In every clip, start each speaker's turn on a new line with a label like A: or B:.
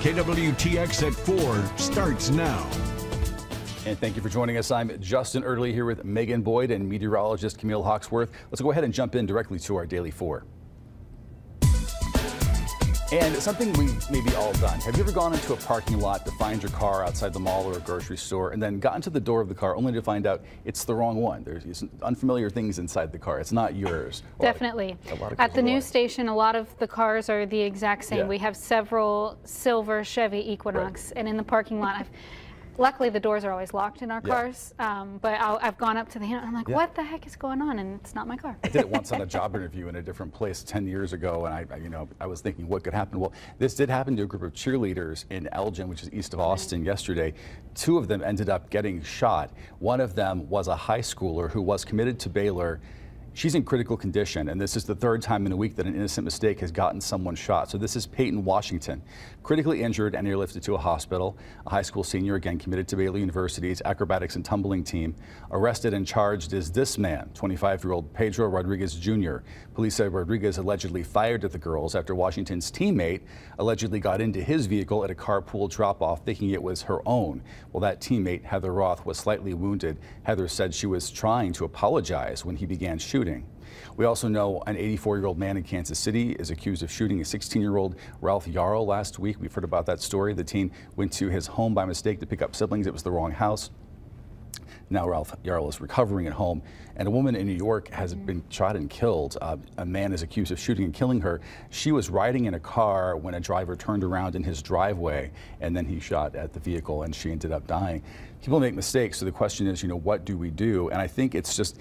A: KWTX at 4 starts now.
B: And thank you for joining us. I'm Justin Early here with Megan Boyd and meteorologist Camille Hawksworth. Let's go ahead and jump in directly to our Daily 4. And something we maybe all done. Have you ever gone into a parking lot to find your car outside the mall or a grocery store and then gotten to the door of the car only to find out it's the wrong one? There's unfamiliar things inside the car. It's not yours.
C: Definitely. At the news station, a lot of the cars are the exact same. Yeah. We have several silver Chevy Equinox, right. and in the parking lot, I've luckily the doors are always locked in our yeah. cars. Um, but i have gone up to the and I'm like, yeah. what the heck is going on? And it's not my car.
B: I did it once on a job interview in a different place 10 years ago, and I, you know, I was thinking what could happen. Well, this did happen to a group of cheerleaders in Elgin, which is east of Austin, yesterday. Two of them ended up getting shot. One of them was a high schooler who was committed to Baylor She's in critical condition, and this is the third time in a week that an innocent mistake has gotten someone shot. So this is Peyton Washington, critically injured and airlifted to a hospital. A high school senior, again committed to Baylor University's acrobatics and tumbling team. Arrested and charged is this man, 25-year-old Pedro Rodriguez Jr. Police say Rodriguez allegedly fired at the girls after Washington's teammate allegedly got into his vehicle at a carpool drop-off, thinking it was her own. Well, that teammate, Heather Roth, was slightly wounded. Heather said she was trying to apologize when he began shooting shooting. We also know an 84-year-old man in Kansas City is accused of shooting a 16-year-old Ralph Yarl last week. We've heard about that story. The teen went to his home by mistake to pick up siblings. It was the wrong house. Now Ralph Yarl is recovering at home, and a woman in New York has mm -hmm. been shot and killed. Uh, a man is accused of shooting and killing her. She was riding in a car when a driver turned around in his driveway, and then he shot at the vehicle, and she ended up dying. People make mistakes, so the question is, you know, what do we do? And I think it's just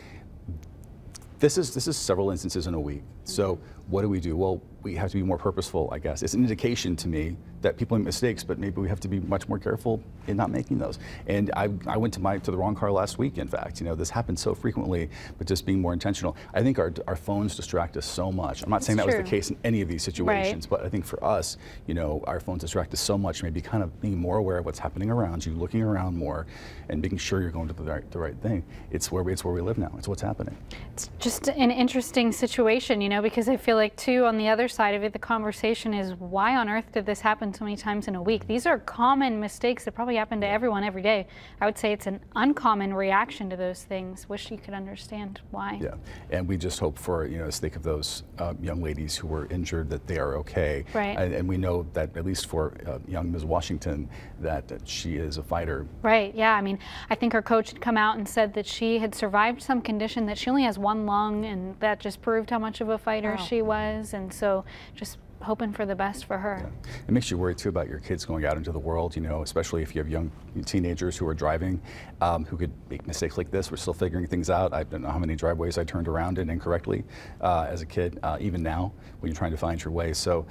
B: this is, this is several instances in a week. So what do we do? Well, we have to be more purposeful, I guess. It's an indication to me that people make mistakes, but maybe we have to be much more careful in not making those. And I, I went to my to the wrong car last week. In fact, you know, this happens so frequently, but just being more intentional. I think our our phones distract us so much. I'm not saying that true. was the case in any of these situations, right. but I think for us, you know, our phones distract us so much. Maybe kind of being more aware of what's happening around you, looking around more, and making sure you're going to the right the right thing. It's where we, it's where we live now. It's what's happening.
C: It's just an interesting situation, you know, because I feel like too on the other side of it, the conversation is why on earth did this happen so many times in a week? These are common mistakes that probably happen to everyone every day. I would say it's an uncommon reaction to those things. Wish you could understand why.
B: Yeah, and we just hope for, you know, think of those uh, young ladies who were injured that they are okay.
C: Right.
B: And, and we know that at least for uh, young Ms. Washington, that, that she is a fighter.
C: Right, yeah. I mean, I think her coach had come out and said that she had survived some condition that she only has one lung and that just proved how much of a fighter wow. she was. And so just hoping for the best for her.
B: Yeah. It makes you worry too about your kids going out into the world, you know, especially if you have young teenagers who are driving, um, who could make mistakes like this. We're still figuring things out. I don't know how many driveways I turned around in incorrectly uh, as a kid, uh, even now when you're trying to find your way. So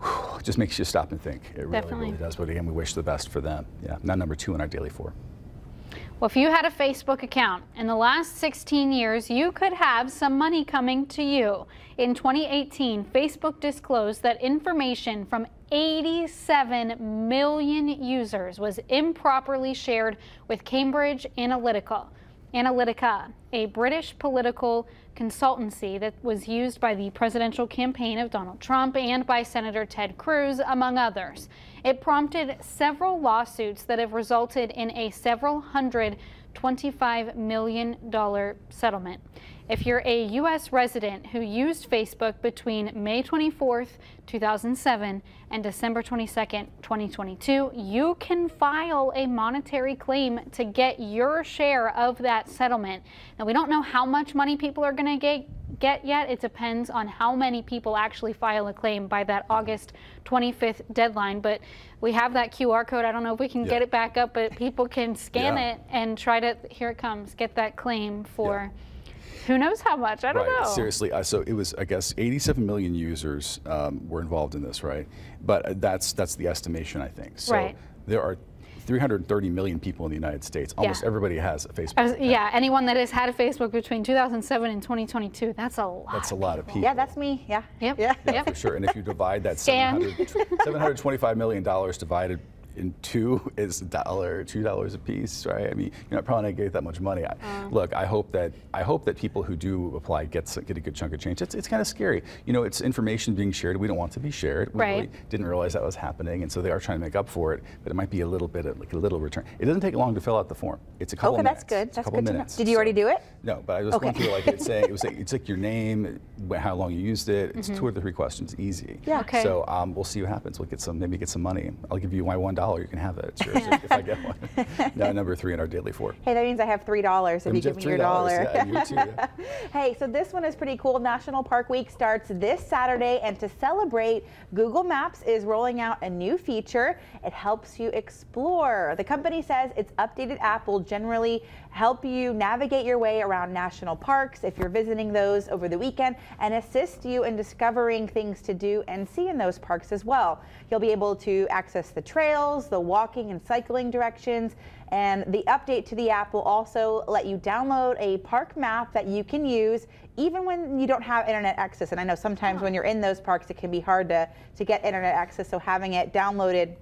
B: whew, it just makes you stop and think. It really,
C: Definitely.
B: really does. But again, we wish the best for them. Yeah, now number two in our daily four.
C: Well, if you had a Facebook account in the last 16 years, you could have some money coming to you. In 2018, Facebook disclosed that information from 87 million users was improperly shared with Cambridge Analytica. Analytica, a British political consultancy that was used by the presidential campaign of Donald Trump and by Senator Ted Cruz, among others. It prompted several lawsuits that have resulted in a several hundred $25 million settlement. If you're a U.S. resident who used Facebook between May 24th, 2007 and December 22nd, 2022, you can file a monetary claim to get your share of that settlement. Now, we don't know how much money people are going to get get yet. It depends on how many people actually file a claim by that August 25th deadline. But we have that QR code. I don't know if we can yeah. get it back up, but people can scan yeah. it and try to, here it comes, get that claim for.
B: Yeah
C: Who knows how much? I don't
B: right.
C: know.
B: Seriously, uh, so it was, I guess, 87 million users um, were involved in this, right? But uh, that's that's the estimation, I think. So
C: Right.
B: there are 330 million people in the United States. Almost
C: Yeah.
B: everybody has a Facebook.
C: I was-
B: account.
C: yeah, anyone that has had a Facebook between 2007 and 2022, that's a lot.
B: That's a lot of people.
D: Yeah, that's me. Yeah.
C: Yep.
D: Yeah.
B: Yeah,
C: Yep.
B: for sure. And if you divide that 700, $725 million divided in two is a dollar, two dollars a piece, right? I mean, you're not probably not gonna get that much money. I,
C: Uh.
B: look, I hope that I hope that people who do apply get get a good chunk of change. It's, it's kind of scary, you know. It's information being shared. We don't want to be shared. We
C: Right.
B: really didn't realize that was happening, and so they are trying to make up for it. But it might be a little bit of like a little return. It doesn't take long to fill out the form. It's a couple
D: Okay,
B: minutes.
D: that's good. That's good to know.
B: minutes.
D: Did you already do it?
B: No, but I was going
D: Okay.
B: through like it's saying it was like, it's like your name, how long you used it. It's two or three questions, easy.
D: Yeah.
C: Okay.
B: So um, we'll see what happens. We'll get some, maybe get some money. I'll give you my one dollar. You can have it. It's yours if, if I get one. now number three in our daily four.
D: Hey, that means I have three dollars if you give me your
B: $3,
D: dollar.
B: Yeah, you too. Yeah.
D: hey, so this one is pretty cool. National Park Week starts this Saturday, and to celebrate, Google Maps is rolling out a new feature. It helps you explore. The company says its updated app will generally help you navigate your way around national parks if you're visiting those over the weekend and assist you in discovering things to do and see in those parks as well. You'll be able to access the trails, the walking and cycling directions, and the update to the app will also let you download a park map that you can use even when you don't have internet access. And I know sometimes when you're in those parks, it can be hard to, to get internet access. So having it downloaded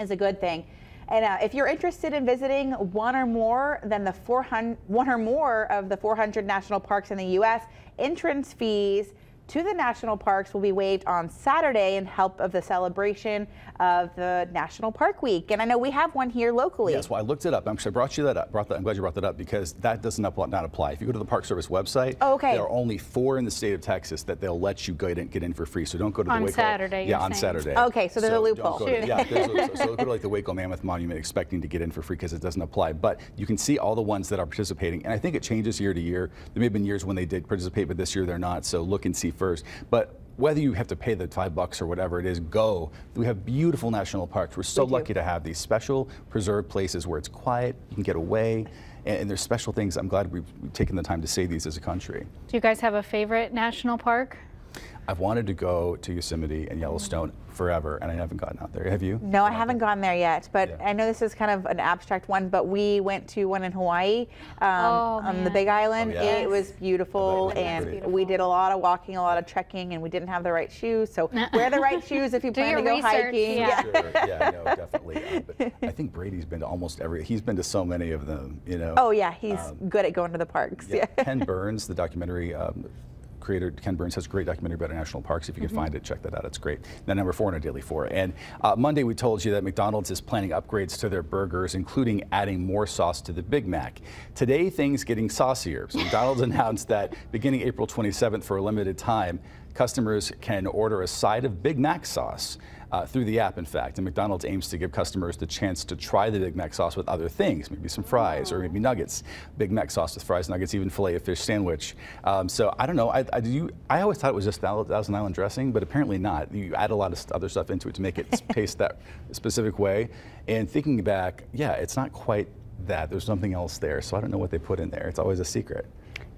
D: is a good thing. And uh, if you're interested in visiting one or more than the 400, one or more of the 400 national parks in the U.S., entrance fees to the national parks will be waived on Saturday in help of the celebration of the National Park Week. And I know we have one here locally.
B: Yes, well, I looked it up. I'm sure I brought you that up. Brought that, I'm glad you brought that up because that does not, not apply. If you go to the Park Service website,
D: Oh, okay.
B: there are only four in the state of Texas that they'll let you go in, get in for free. So don't go to the
C: On
B: Waco.
C: Saturday,
B: Yeah,
C: you're
B: on
C: saying.
B: Saturday.
D: Okay, so there's a loophole.
B: go to-
C: Shoot.
B: yeah, there's a, so, so don't go to like the Waco Mammoth Monument expecting to get in for free because it doesn't apply. But you can see all the ones that are participating, and I think it changes year to year. There may have been years when they did participate, but this year they're not. So look and see first. But whether you have to pay the five bucks or whatever it is, go. We have beautiful national parks. We're so
D: We do.
B: lucky to have these special preserved places where it's quiet, you can get away, and, and there's special things. I'm glad we've, we've taken the time to say these as a country.
C: Do you guys have a favorite national park?
B: I've wanted to go to Yosemite and Yellowstone forever, and I haven't gotten out there. Have you?
D: No, I haven't gone there yet, but
B: Yeah.
D: I know this is kind of an abstract one. But we went to one in Hawaii, um,
C: Oh,
D: on the. Big Island.
B: Oh, yeah.
D: It was beautiful,
B: I bet it was
D: and
B: pretty.
D: we did a lot of walking, a lot of trekking, and we didn't have the right shoes. So wear the right shoes if you plan to go
C: research,
D: hiking.
C: yeah.
B: Sure. Yeah, no, definitely. Uh, but I think Brady's been to almost every. He's been to so many of them. You know.
D: Oh yeah, he's good at going to the parks.
B: Yeah,
D: Yeah.
B: Ken Burns, the documentary um, creator, Ken Burns has a great documentary about our national parks. If you can find it, check that out. It's great. Now, number four in our daily four. And uh, Monday, we told you that McDonald's is planning upgrades to their burgers, including adding more sauce to the Big Mac. Today, things getting saucier. So McDonald's announced that beginning April 27th for a limited time, customers can order a side of Big Mac sauce. Uh, through the app, in fact. And McDonald's aims to give customers the chance to try the Big Mac sauce with other things, maybe some fries or maybe nuggets. Big Mac sauce with fries, nuggets, even filet of fish sandwich. Um, so I don't know. I, I, do you, I always thought it was just Thousand Island dressing, but apparently not. You add a lot of other stuff into it to make it taste that specific way. And thinking back, yeah, it's not quite that. There's something else there. So I don't know what they put in there. It's always a secret.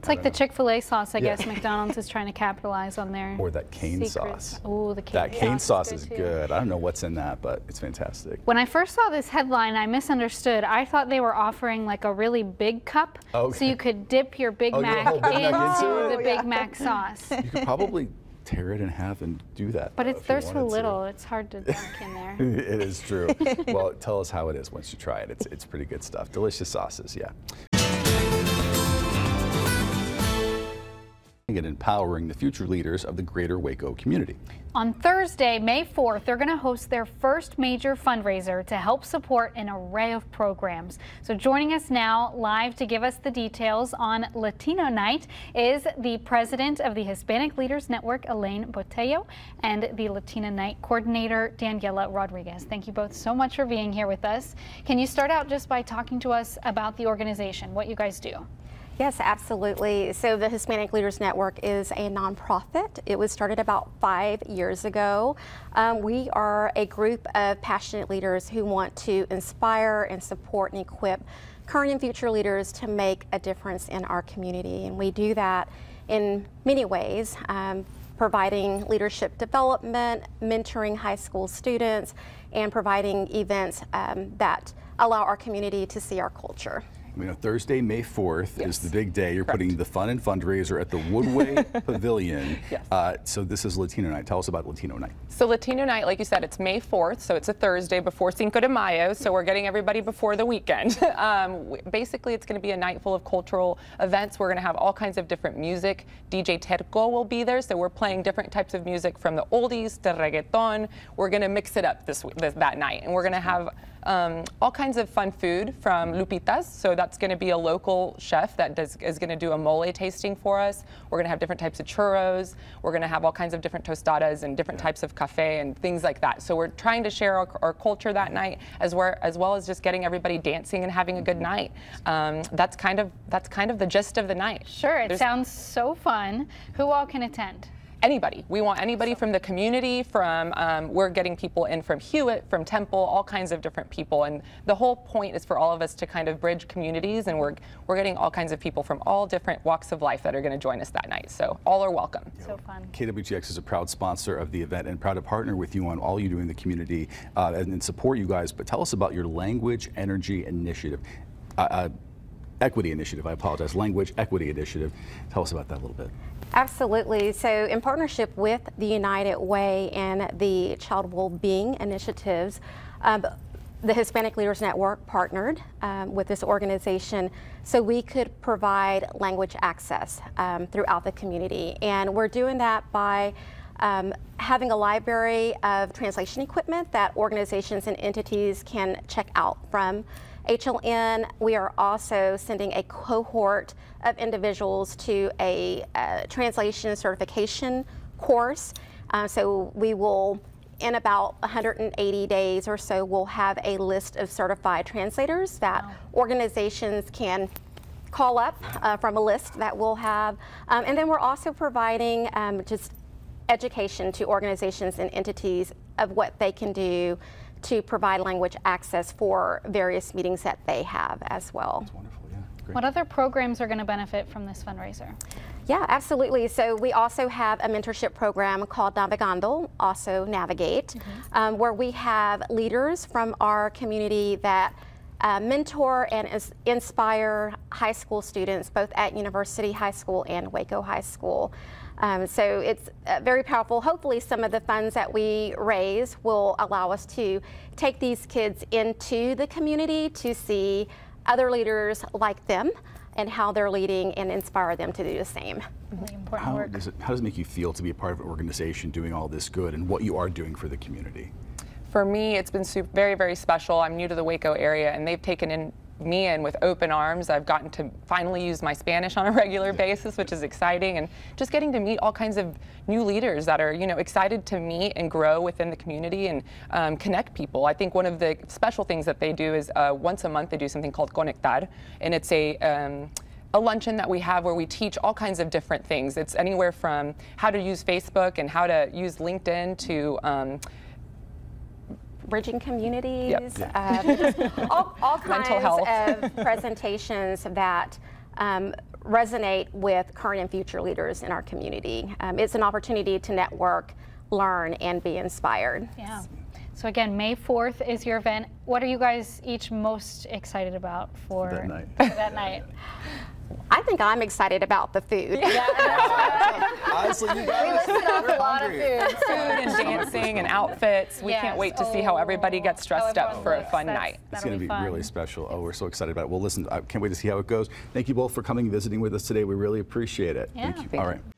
C: It's like the Chick fil A sauce, I
B: Yeah.
C: guess McDonald's is trying to capitalize on there.
B: Or that cane
C: secrets.
B: sauce.
C: Oh, the cane
B: That cane sauce is
C: too.
B: good. I don't know what's in that, but it's fantastic.
C: When I first saw this headline, I misunderstood. I thought they were offering like a really big cup, so you could dip your Big
B: Oh,
C: Mac
B: whole Big Mac
C: into the
B: it?
C: Big Mac sauce.
B: You could probably tear it in half and do that.
C: But
B: though,
C: it's they're so
B: wanted to.
C: little, it's hard to dunk in there.
B: it is true. well, tell us how it is once you try it. It's, it's pretty good stuff. Delicious sauces, yeah. And empowering the future leaders of the greater Waco community.
C: On Thursday, May 4th, they're going to host their first major fundraiser to help support an array of programs. So joining us now live to give us the details on Latino Night is the president of the Hispanic Leaders Network, Elaine Botello, and the Latina Night coordinator, Daniela Rodriguez. Thank you both so much for being here with us. Can you start out just by talking to us about the organization, what you guys do?
E: Yes, absolutely. So the Hispanic Leaders Network is a nonprofit. It was started about five years ago. Um, we are a group of passionate leaders who want to inspire and support and equip current and future leaders to make a difference in our community. And we do that in many ways. Um, providing leadership development, mentoring high school students, and providing events um, that allow our community to see our culture.
B: You know, Thursday, May 4th
F: Yes.
B: is the big day. You're
F: Correct.
B: putting the fun and fundraiser at the Woodway Pavilion.
F: Yes.
B: Uh, so this is Latino Night. Tell us about Latino Night.
F: So Latino Night, like you said, it's May 4th, so it's a Thursday before Cinco de Mayo, so we're getting everybody before the weekend. um, basically, it's going to be a night full of cultural events. We're going to have all kinds of different music. DJ Terco will be there, so we're playing different types of music from the oldies to reggaeton. We're going to mix it up this, this that night, and we're going to have um, all kinds of fun food from Lupitas. So that's going to be a local chef that does, is going to do a mole tasting for us. We're going to have different types of churros. We're going to have all kinds of different tostadas and different types of cafe and things like that. So we're trying to share our, our culture that night as well, as well as just getting everybody dancing and having a good night. Um, that's kind of that's kind of the gist of the night.
C: Sure, it
F: There's-
C: sounds so fun. Who all can attend?
F: Anybody. We want anybody from the community, from, um, we're getting people in from Hewitt, from Temple, all kinds of different people. And the whole point is for all of us to kind of bridge communities, and we're, we're getting all kinds of people from all different walks of life that are going to join us that night. So all are welcome.
C: So fun.
B: KWTX is a proud sponsor of the event and proud to partner with you on all you do in the community uh, and, and support you guys. But tell us about your Language Energy Initiative. Uh, uh, Equity Initiative, I apologize. Language Equity Initiative. Tell us about that a little bit.
E: Absolutely. So, in partnership with the United Way and the Child Wellbeing Initiatives, um, the Hispanic Leaders Network partnered um, with this organization so we could provide language access um, throughout the community. And we're doing that by um, having a library of translation equipment that organizations and entities can check out from HLN. We are also sending a cohort of individuals to a uh, translation certification course. Uh, so we will, in about 180 days or so, we'll have a list of certified translators that organizations can call up uh, from a list that we'll have. Um, and then we're also providing um, just education to organizations and entities of what they can do to provide language access for various meetings that they have as well.
B: That's wonderful, yeah. Great.
C: What other programs are going to benefit from this fundraiser?
E: Yeah, absolutely. So we also have a mentorship program called Navigando, also Navigate, um, where we have leaders from our community that uh, mentor and ins- inspire high school students, both at University High School and Waco High School. Um, so it's uh, very powerful. Hopefully, some of the funds that we raise will allow us to take these kids into the community to see other leaders like them and how they're leading and inspire them to do the same.
C: Really important
B: How
C: work.
B: does, it, how does it make you feel to be a part of an organization doing all this good and what you are doing for the community?
F: For me, it's been su- very, very special. I'm new to the Waco area, and they've taken in me in with open arms. I've gotten to finally use my Spanish on a regular basis, which is exciting, and just getting to meet all kinds of new leaders that are, you know, excited to meet and grow within the community and um, connect people. I think one of the special things that they do is uh, once a month they do something called Conectar, and it's a um, a luncheon that we have where we teach all kinds of different things. It's anywhere from how to use Facebook and how to use LinkedIn to um,
E: Bridging communities,
F: Yep.
E: uh, all, all kinds
F: Mental health.
E: of presentations that um, resonate with current and future leaders in our community. Um, it's an opportunity to network, learn, and be inspired.
C: Yeah. So again, May 4th is your event. What are you guys each most excited about for
B: That night.
C: for that night?
E: I think I'm excited about the food. Yeah.
B: Honestly, you guys, we're hungry.
F: food Food and dancing and outfits. We
C: Yes.
F: can't wait to see how everybody gets
C: Oh,
F: dressed up
C: everyone
F: for a fun
C: That's-
F: night.
B: It's going to be
C: fun.
B: really special. Oh, we're so excited about it. Well, listen, I can't wait to see how it goes. Thank you both for coming and visiting with us today. We really appreciate it.
C: Yeah.
B: Thank you.
C: Thank
B: All
F: you.
B: right.